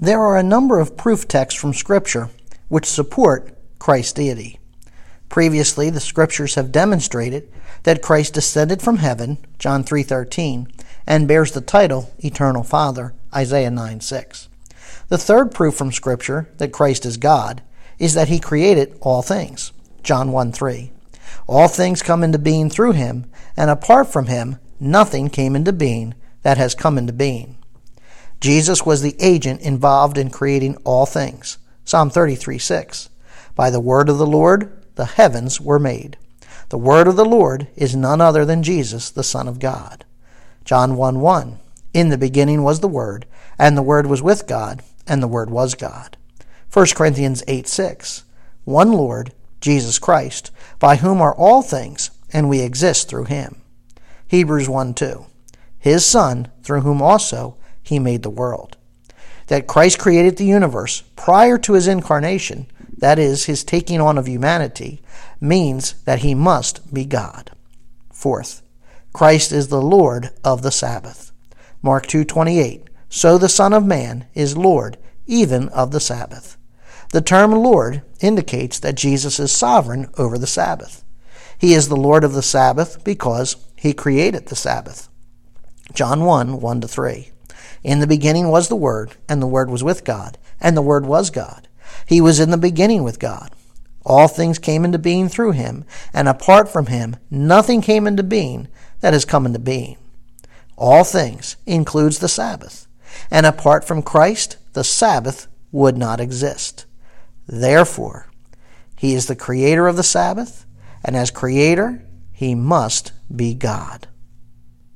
There are a number of proof texts from Scripture which support Christ's deity. Previously, the Scriptures have demonstrated that Christ descended from heaven, John 3:13, and bears the title Eternal Father, Isaiah 9:6. The third proof from Scripture that Christ is God is that he created all things, John 1:3. All things come into being through him, and apart from him, nothing came into being that has come into being. Jesus was the agent involved in creating all things. Psalm 33 6. By the word of the Lord, the heavens were made. The word of the Lord is none other than Jesus, the Son of God. John 1 1. In the beginning was the Word, and the Word was with God, and the Word was God. 1 Corinthians 8 6. One Lord, Jesus Christ, by whom are all things, and we exist through him. Hebrews 1 2. His Son, through whom also he made the world. That Christ created the universe prior to his incarnation, that is, his taking on of humanity, means that he must be God. Fourth, Christ is the Lord of the Sabbath. Mark 2:28. So the Son of Man is Lord even of the Sabbath. The term Lord indicates that Jesus is sovereign over the Sabbath. He is the Lord of the Sabbath because he created the Sabbath. John 1 1 to 3. In the beginning was the Word, and the Word was with God, and the Word was God. He was in the beginning with God. All things came into being through him, and apart from him, nothing came into being that has come into being. All things includes the Sabbath, and apart from Christ, the Sabbath would not exist. Therefore, he is the creator of the Sabbath, and as creator, he must be God.